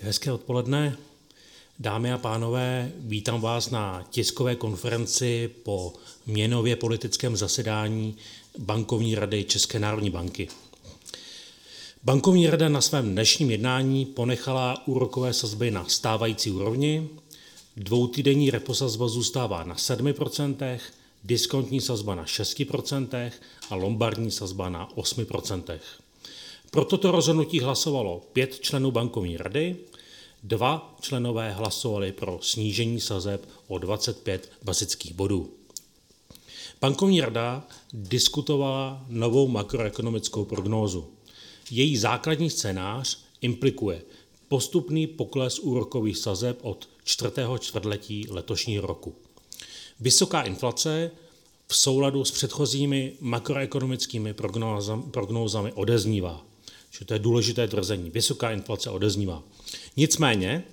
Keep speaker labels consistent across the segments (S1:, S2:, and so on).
S1: Hezké odpoledne. Dámy a pánové, vítám vás na tiskové konferenci po měnově politickém zasedání Bankovní rady České národní banky. Bankovní rada na svém dnešním jednání ponechala úrokové sazby na stávající úrovni, dvoutýdenní reposazba zůstává na 7%, diskontní sazba na 6% a lombardní sazba na 8%. Pro toto rozhodnutí hlasovalo pět členů bankovní rady, dva členové hlasovali pro snížení sazeb o 25 bazických bodů. Bankovní rada diskutovala novou makroekonomickou prognózu. Její základní scénář implikuje postupný pokles úrokových sazeb od čtvrtého čtvrtletí letošního roku. Vysoká inflace v souladu s předchozími makroekonomickými prognózami odeznívá. Že to je důležité tvrzení. Vysoká inflace odeznívá. Nicméně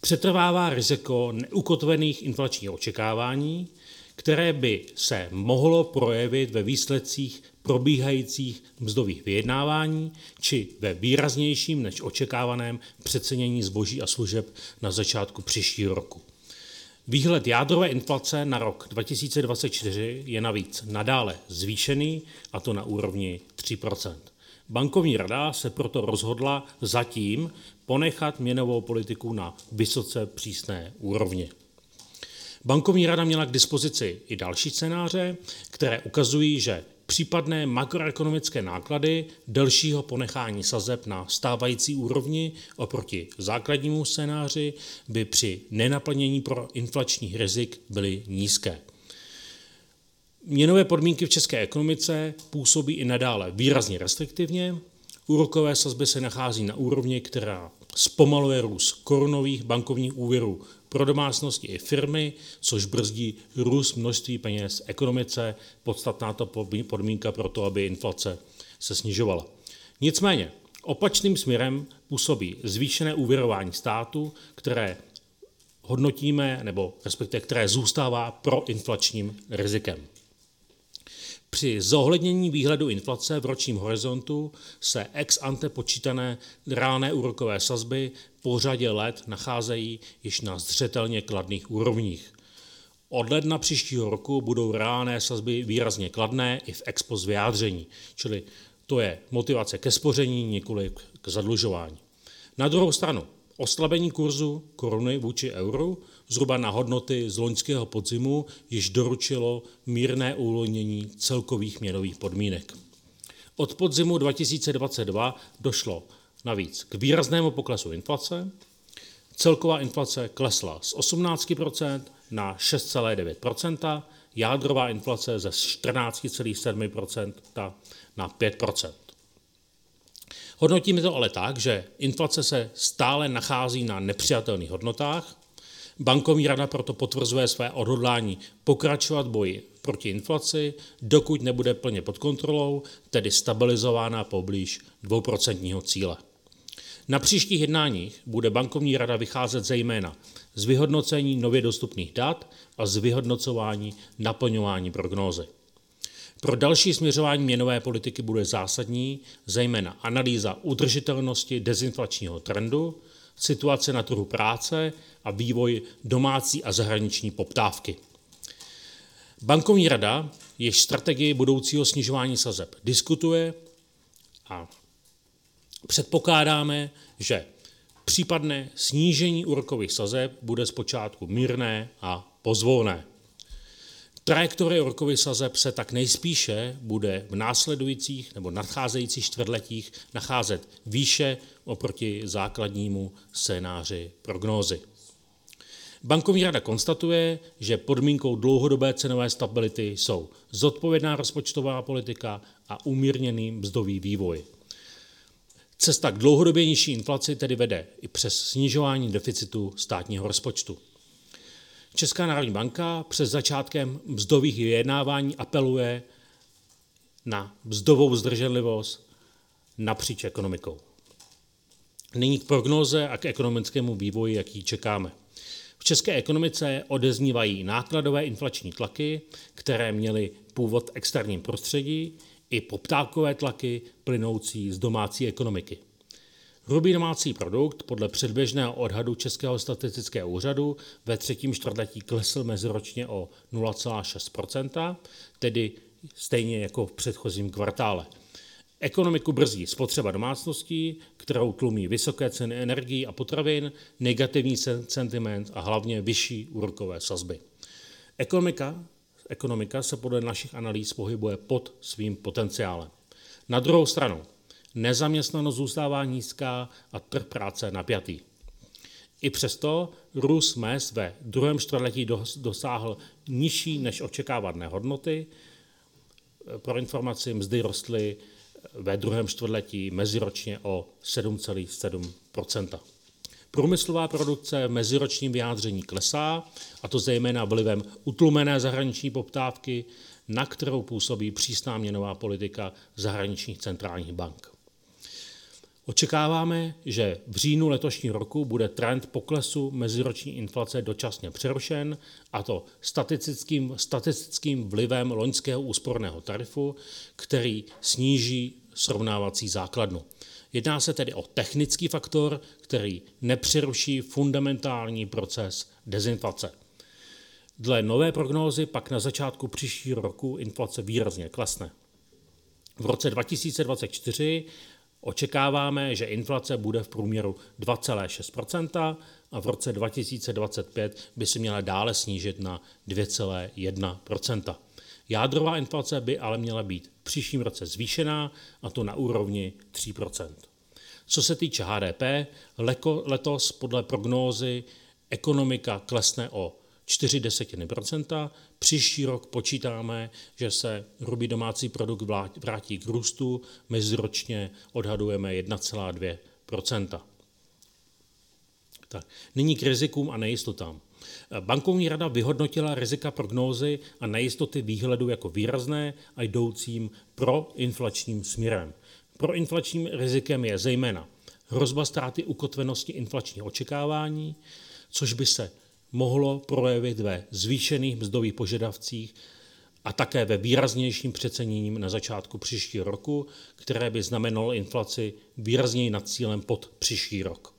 S1: přetrvává riziko neukotvených inflačních očekávání, které by se mohlo projevit ve výsledcích probíhajících mzdových vyjednávání či ve výraznějším než očekávaném přecenění zboží a služeb na začátku příštího roku. Výhled jádrové inflace na rok 2024 je navíc nadále zvýšený, a to na úrovni 3 Bankovní rada se proto rozhodla zatím ponechat měnovou politiku na vysoce přísné úrovni. Bankovní rada měla k dispozici i další scénáře, které ukazují, že případné makroekonomické náklady delšího ponechání sazeb na stávající úrovni oproti základnímu scénáři by při nenaplnění pro inflačních rizik byly nízké. Měnové podmínky v české ekonomice působí i nadále výrazně restriktivně. Úrokové sazby se nachází na úrovni, která zpomaluje růst korunových bankovních úvěrů pro domácnosti i firmy, což brzdí růst množství peněz ekonomice, podstatná to podmínka pro to, aby inflace se snižovala. Nicméně opačným směrem působí zvýšené úvěrování státu, které hodnotíme, nebo respektive které zůstává pro inflačním rizikem. Při zohlednění výhledu inflace v ročním horizontu se ex ante počítané reálné úrokové sazby po řadě let nacházejí již na zřetelně kladných úrovních. Od ledna příštího roku budou reálné sazby výrazně kladné i v ex post vyjádření, čili to je motivace ke spoření, nikoli k zadlužování. Na druhou stranu, Oslabení kurzu koruny vůči euru zhruba na hodnoty z loňského podzimu již doručilo mírné uvolnění celkových měnových podmínek. Od podzimu 2022 došlo navíc k výraznému poklesu inflace. Celková inflace klesla z 18% na 6,9%, jádrová inflace ze 14,7% na 5%. Hodnotíme to ale tak, že inflace se stále nachází na nepřijatelných hodnotách. Bankovní rada proto potvrzuje své odhodlání pokračovat boji proti inflaci, dokud nebude plně pod kontrolou, tedy stabilizována poblíž 2% cíle. Na příštích jednáních bude bankovní rada vycházet zejména z vyhodnocení nově dostupných dat a z vyhodnocování naplňování prognózy. Pro další směřování měnové politiky bude zásadní zejména analýza udržitelnosti dezinflačního trendu, situace na trhu práce a vývoj domácí a zahraniční poptávky. Bankovní rada jež strategii budoucího snižování sazeb diskutuje a předpokládáme, že případné snížení úrokových sazeb bude zpočátku mírné a pozvolné. Trajektorie rokových sazeb se tak nejspíše bude v následujících nebo nadcházejících čtvrtletích nacházet výše oproti základnímu scénáři prognózy. Bankovní rada konstatuje, že podmínkou dlouhodobé cenové stability jsou zodpovědná rozpočtová politika a umírněný mzdový vývoj. Cesta k dlouhodobě nižší inflaci tedy vede i přes snižování deficitu státního rozpočtu. Česká národní banka přes začátkem mzdových vyjednávání apeluje na mzdovou zdrženlivost napříč ekonomikou. Nyní k prognoze a k ekonomickému vývoji, jaký čekáme. V české ekonomice odeznívají nákladové inflační tlaky, které měly původ v externím prostředí, i poptávkové tlaky plynoucí z domácí ekonomiky. Hrubý domácí produkt podle předběžného odhadu Českého statistického úřadu ve třetím čtvrtletí klesl meziročně o 0,6% tedy stejně jako v předchozím kvartále. Ekonomiku brzdí spotřeba domácností, kterou tlumí vysoké ceny energií a potravin, negativní sentiment a hlavně vyšší úrokové sazby. Ekonomika, ekonomika se podle našich analýz pohybuje pod svým potenciálem. Na druhou stranu, nezaměstnanost zůstává nízká a trh práce napjatý. I přesto růst mest ve druhém čtvrtletí dosáhl nižší než očekávané hodnoty. Pro informaci mzdy rostly ve druhém čtvrtletí meziročně o 7,7% Průmyslová produkce v meziročním vyjádření klesá, a to zejména vlivem utlumené zahraniční poptávky, na kterou působí přísná měnová politika zahraničních centrálních bank. Očekáváme, že v říjnu letošního roku bude trend poklesu meziroční inflace dočasně přerušen, a to statistickým, statistickým vlivem loňského úsporného tarifu, který sníží srovnávací základnu. Jedná se tedy o technický faktor, který nepřeruší fundamentální proces dezinflace. Dle nové prognózy pak na začátku příštího roku inflace výrazně klesne. V roce 2024 očekáváme, že inflace bude v průměru 2,6% a v roce 2025 by se měla dále snížit na 2,1% Jádrová inflace by ale měla být v příštím roce zvýšená, a to na úrovni 3% Co se týče HDP, letos podle prognózy ekonomika klesne o 4 desetiny procenta. Příští rok počítáme, že se hrubý domácí produkt vrátí k růstu, meziročně odhadujeme 1,2% tak. Nyní k rizikům a nejistotám. Bankovní rada vyhodnotila rizika prognózy a nejistoty výhledu jako výrazné a jdoucím pro inflačním směrem. Pro inflačním rizikem je zejména hrozba ztráty ukotvenosti inflačních očekávání, což by se mohlo projevit ve zvýšených mzdových požadavcích a také ve výraznějším přeceněním na začátku příštího roku, které by znamenalo inflaci výrazněji nad cílem pod příští rok.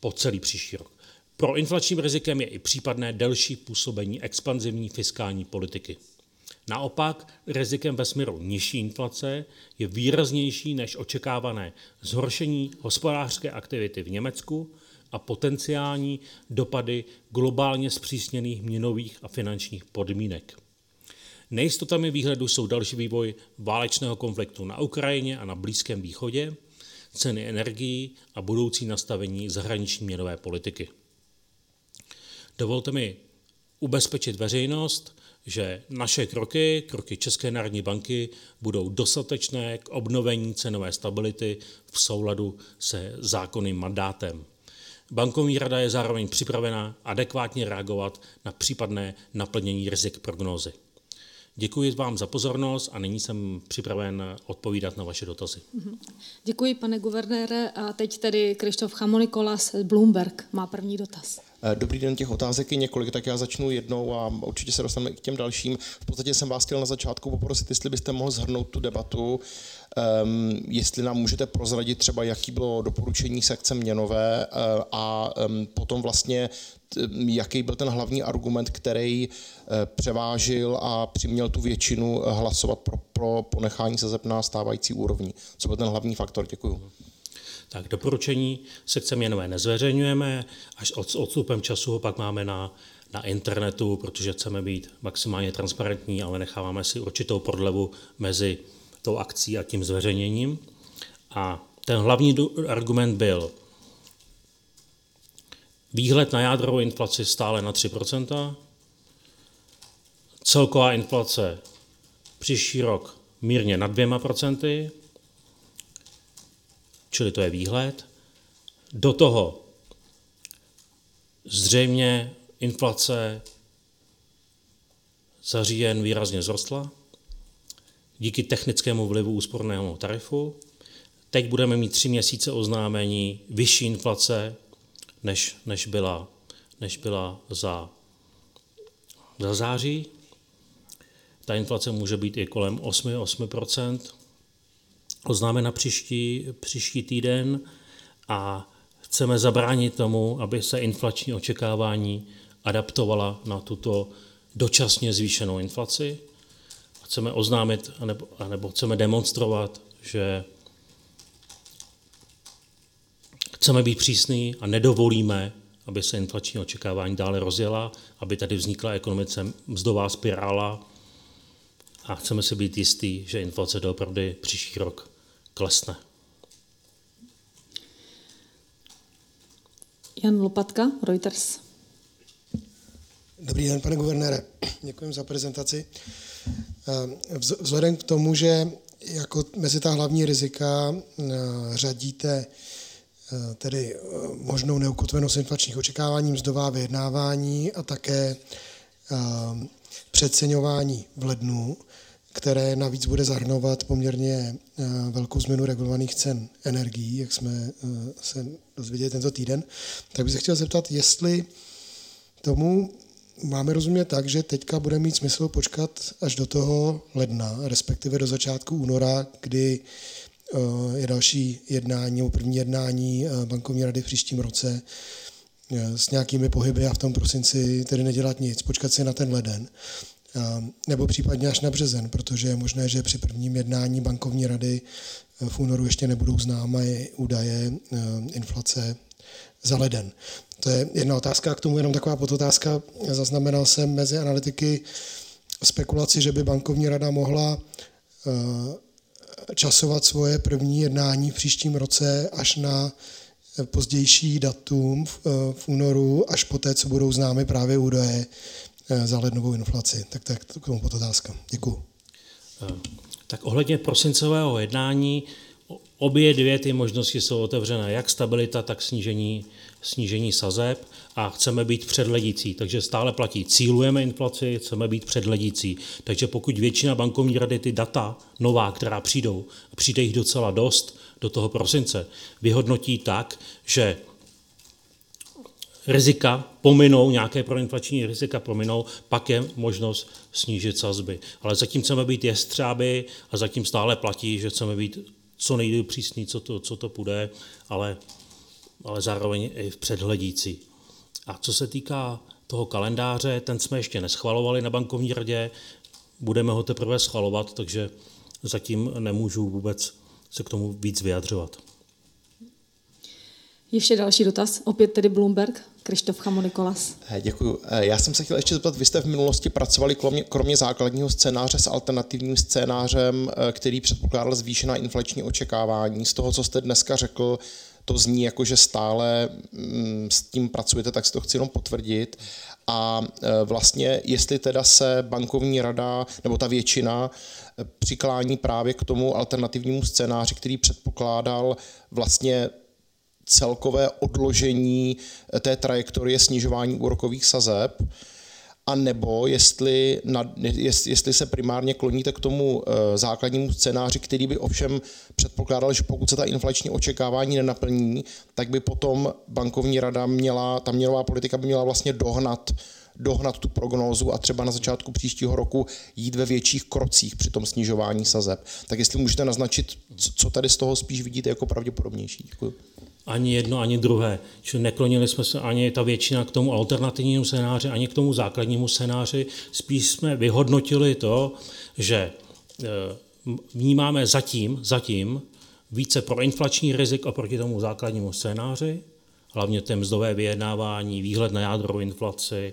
S1: Po celý příští rok. Pro inflačním rizikem je i případné delší působení expanzivní fiskální politiky. Naopak rizikem ve směru nižší inflace je výraznější než očekávané zhoršení hospodářské aktivity v Německu a potenciální dopady globálně zpřísněných měnových a finančních podmínek. Nejistotami výhledu jsou další vývoj válečného konfliktu na Ukrajině a na Blízkém východě, ceny energií a budoucí nastavení zahraniční měnové politiky. Dovolte mi ubezpečit veřejnost, že naše kroky, kroky České národní banky, budou dostatečné k obnovení cenové stability v souladu se zákonným mandátem. Bankovní rada je zároveň připravena adekvátně reagovat na případné naplnění rizik prognózy. Děkuji vám za pozornost a nyní jsem připraven odpovídat na vaše dotazy. Mhm.
S2: Děkuji, pane guvernére. A teď tedy Krištof Chamonikolas Bloomberg má první dotaz.
S3: Eh, dobrý den, těch otázek je několik, tak já začnu jednou a určitě se dostaneme i k těm dalším. V podstatě jsem vás chtěl na začátku poprosit, jestli byste mohl zhrnout tu debatu, um, jestli nám můžete prozradit třeba, jaký bylo doporučení sekce měnové uh, a um, potom vlastně jaký byl ten hlavní argument, který uh, převážil a přiměl tu většinu hlasovat pro, pro ponechání sazeb na stávající úrovni. Co byl ten hlavní faktor? Děkuji.
S1: Tak doporučení sekce měnové nezveřejňujeme, až od, odstupem času ho pak máme na, na internetu, protože chceme být maximálně transparentní, ale necháváme si určitou prodlevu mezi tou akcí a tím zveřejněním. A ten hlavní argument byl výhled na jádrovou inflaci stále na 3%, celková inflace příští rok mírně nad 2%, čili to je výhled. Do toho zřejmě inflace za říjen výrazně zrostla díky technickému vlivu úsporného tarifu. Teď budeme mít tři měsíce oznámení vyšší inflace, než, než, byla, než byla za, za září. Ta inflace může být i kolem 8, 8%. oznáme na příští, příští týden a chceme zabránit tomu, aby se inflační očekávání adaptovala na tuto dočasně zvýšenou inflaci. Chceme oznámit, anebo, anebo chceme demonstrovat, že chceme být přísní a nedovolíme, aby se inflační očekávání dále rozjela, aby tady vznikla ekonomice mzdová spirála a chceme si být jistí, že inflace doopravdy příští rok klesne.
S2: Jan Lopatka, Reuters.
S4: Dobrý den, pane guvernére. Děkuji za prezentaci. Eh, vzhledem k tomu, že jako mezi ta hlavní rizika eh, řadíte eh, tedy možnou neukotvenost inflačních očekávání, mzdová vyjednávání a také přeceňování v lednu, které navíc bude zahrnovat poměrně velkou změnu regulovaných cen energií, jak jsme se dozvěděli tento týden, tak bych se chtěl zeptat, jestli tomu máme rozumět tak, že teďka bude mít smysl počkat až do toho ledna, respektive do začátku února, kdy eh, je další jednání, nebo první jednání eh, bankovní rady v příštím roce eh, s nějakými pohyby a v tom prosinci tedy nedělat nic, počkat si na ten leden, nebo případně až na březen, protože je možné, že při prvním jednání bankovní rady v únoru ještě nebudou známé údaje inflace za leden. To je jedna otázka, k tomu jenom taková podotázka. Zaznamenal jsem mezi analytiky spekulaci, že by bankovní rada mohla eh, časovat svoje první jednání v příštím roce až na pozdější datum v, eh, v únoru, až poté, co budou známy právě údaje eh, za lednovou inflaci. Tak tak k tomu podotázka. Děkuji.
S1: Tak ohledně prosincového jednání, obě dvě ty možnosti jsou otevřené, jak stabilita, tak snížení snížení sazeb a chceme být předledící. Takže stále platí. Cílujeme inflaci, chceme být předledící. Takže pokud většina bankovní rady ty data nová, která přijdou, a přijde jich docela dost do toho prosince, vyhodnotí tak, že rizika pominou, nějaké proinflační rizika pominou, pak je možnost snížit sazby. Ale zatím chceme být jestřáby a zatím stále platí, že chceme být co nejdýl přísný, co to, co to půjde, ale ale zároveň i v předhledící. A co se týká toho kalendáře, ten jsme ještě neschvalovali na bankovní radě, budeme ho teprve schvalovat, takže zatím nemůžu vůbec se k tomu víc vyjadřovat.
S2: Ještě další dotaz, opět tedy Bloomberg, Krištof Chamo Nikolas.
S3: Eh, Děkuji. Eh, já jsem se chtěl ještě zeptat, vy jste v minulosti pracovali kromě, kromě základního scénáře s alternativním scénářem, eh, který předpokládal zvýšená inflační očekávání. Z toho, co jste dneska řekl, to zní jako, že stále mm, s tím pracujete, tak si to chci jenom potvrdit. A e, vlastně, jestli teda se bankovní rada nebo ta většina e, přiklání právě k tomu alternativnímu scénáři, který předpokládal vlastně celkové odložení e, té trajektorie snižování úrokových sazeb, a nebo jestli, na, jestli se primárně kloníte k tomu eh, základnímu scénáři, který by ovšem předpokládal, že pokud se ta inflační očekávání nenaplní, tak by potom bankovní rada měla, ta měnová politika by měla vlastně dohnat dohnat tu prognózu a třeba na začátku příštího roku jít ve větších krocích při tom snižování sazeb. Tak jestli můžete naznačit, co tady z toho spíš vidíte jako pravděpodobnější. Děkuji
S1: ani jedno, ani druhé. Čili neklonili jsme se ani ta většina k tomu alternativnímu scénáři, ani k tomu základnímu scénáři. Spíš jsme vyhodnotili to, že e, vnímáme zatím, zatím více proinflační rizik oproti tomu základnímu scénáři, hlavně té mzdové vyjednávání, výhled na jádrovou inflaci, e,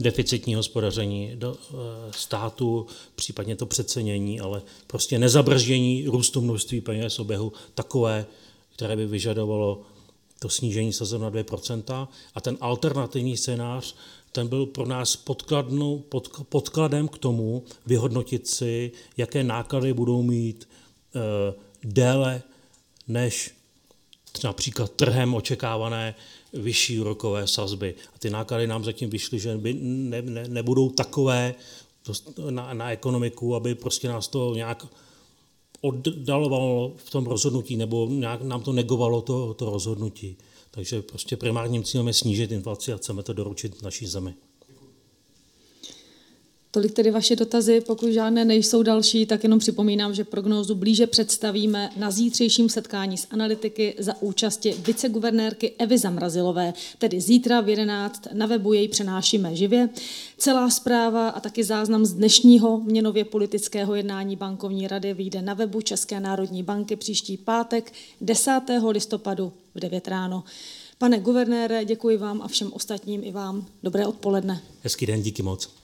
S1: deficitní hospodaření do e, státu, případně to přecenění, ale prostě nezabrždění růstu množství peněz oběhu takové které by vyžadovalo to snížení sazeb na 2%. A ten alternativní scénář, ten byl pro nás podkladnou, pod, podkladem k tomu vyhodnotit si, jaké náklady budou mít e, déle než například trhem očekávané vyšší úrokové sazby. A ty náklady nám zatím vyšly, že by ne, ne, nebudou takové na, na ekonomiku, aby prostě nás to nějak oddalovalo v tom rozhodnutí nebo nějak nám to negovalo to, to rozhodnutí. Takže prostě primárním cílem je snížit inflaci a chceme to doručit naší zemi.
S2: Tolik tedy vaše dotazy, pokud žádné nejsou další, tak jenom připomínám, že prognózu blíže představíme na zítřejším setkání s analytiky za účasti viceguvernérky Evy Zamrazilové, tedy zítra v 11 na webu jej přenášíme živě. Celá zpráva a taky záznam z dnešního měnově politického jednání bankovní rady vyjde na webu České národní banky příští pátek 10. listopadu v 9 ráno. Pane guvernére, děkuji vám a všem ostatním i vám. Dobré odpoledne.
S1: Hezký den, díky moc.